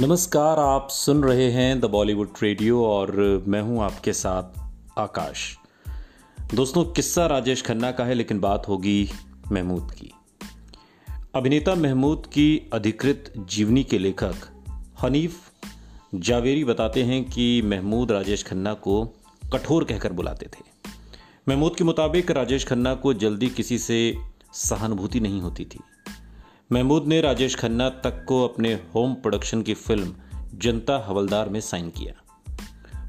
नमस्कार, आप सुन रहे हैं द बॉलीवुड रेडियो और मैं हूँ आपके साथ आकाश। दोस्तों, किस्सा राजेश खन्ना का है, लेकिन बात होगी महमूद की। अभिनेता महमूद की अधिकृत जीवनी के लेखक हनीफ जावेरी बताते हैं कि महमूद राजेश खन्ना को कठोर कहकर बुलाते थे। महमूद के मुताबिक राजेश खन्ना को जल्दी किसी से सहानुभूति नहीं होती थी। महमूद ने राजेश खन्ना तक को अपने होम प्रोडक्शन की फ़िल्म जनता हवलदार में साइन किया।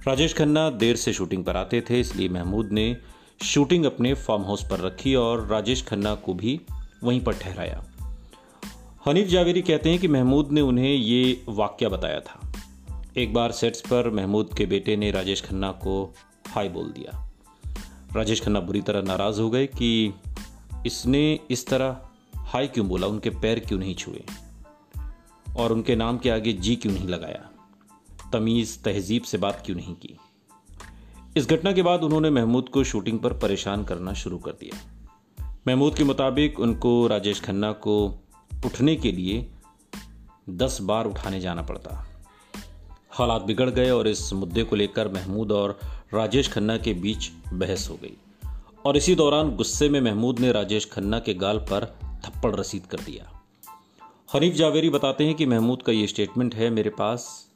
राजेश खन्ना देर से शूटिंग पर आते थे, इसलिए महमूद ने शूटिंग अपने फार्म हाउस पर रखी और राजेश खन्ना को भी वहीं पर ठहराया। हनीफ जावेरी कहते हैं कि महमूद ने उन्हें ये वाक्य बताया था। एक बार सेट्स पर महमूद के बेटे ने राजेश खन्ना को हाय बोल दिया। राजेश खन्ना बुरी तरह नाराज़ हो गए कि इसने इस तरह हाय क्यों बोला? उनके पैर क्यों नहीं छुए? और उनके नाम के आगे जी क्यों नहीं लगाया? तमीज़, तहजीब से बात क्यों नहीं की? इस घटना के बाद उन्होंने महमूद को शूटिंग पर परेशान करना शुरू कर दिया। महमूद के मुताबिक उनको राजेश खन्ना को उठने के लिए दस बार उठाने जाना पड़ता। हालात बिगड़ गए और इस मुद्दे को लेकर महमूद और राजेश खन्ना के बीच बहस हो गई। और इसी दौरान गुस्से में महमूद ने राजेश खन्ना के गाल पर थप्पड़ रसीद कर दिया। हनीफ जावेरी बताते हैं कि महमूद का ये स्टेटमेंट है, मेरे पास।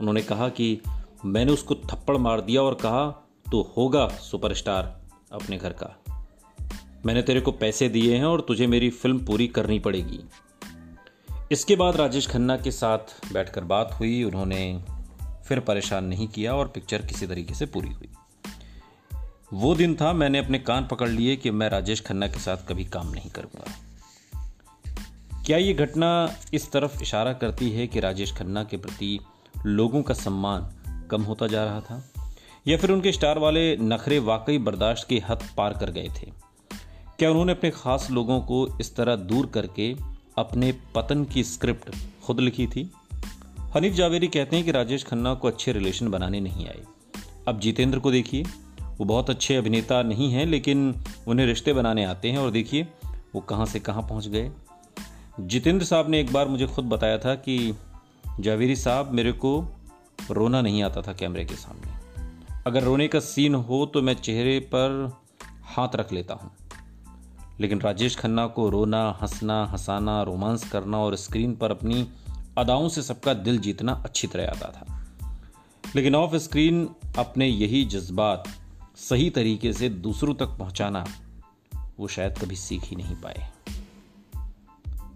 उन्होंने कहा कि मैंने उसको थप्पड़ मार दिया और कहा तो होगा सुपरस्टार अपने घर का। मैंने तेरे को पैसे दिए हैं और तुझे मेरी फ़िल्म पूरी करनी पड़ेगी। इसके बाद राजेश खन्ना के साथ बैठकर बात हुई। उन्होंने फिर परेशान नहीं किया और पिक्चर किसी तरीके से पूरी हुई। वो दिन था, मैंने अपने कान पकड़ लिए कि मैं राजेश खन्ना के साथ कभी काम नहीं करूँगा। क्या ये घटना इस तरफ़ इशारा करती है कि राजेश खन्ना के प्रति लोगों का सम्मान कम होता जा रहा था? या फिर उनके स्टार वाले नखरे वाकई बर्दाश्त के हद पार कर गए थे? क्या उन्होंने अपने खास लोगों को इस तरह दूर करके अपने पतन की स्क्रिप्ट खुद लिखी थी? हनीफ जावेरी कहते हैं कि राजेश खन्ना को अच्छे रिलेशन बनाने नहीं आए। अब जितेंद्र को देखिए। वो बहुत अच्छे अभिनेता नहीं हैं, लेकिन उन्हें रिश्ते बनाने आते हैं और देखिए, वो कहाँ से कहाँ पहुँच गए। जितेंद्र साहब ने एक बार मुझे खुद बताया था कि जावेरी साहब मेरे को रोना नहीं आता था कैमरे के सामने। अगर रोने का सीन हो तो मैं चेहरे पर हाथ रख लेता हूँ। लेकिन राजेश खन्ना को रोना, हंसना, हंसाना, रोमांस करना और स्क्रीन पर अपनी अदाओं से सबका दिल जीतना अच्छी तरह आता था। लेकिन ऑफ़ स्क्रीन अपने यही जज्बात सही तरीके से दूसरों तक पहुंचाना वो शायद कभी सीख ही नहीं पाए।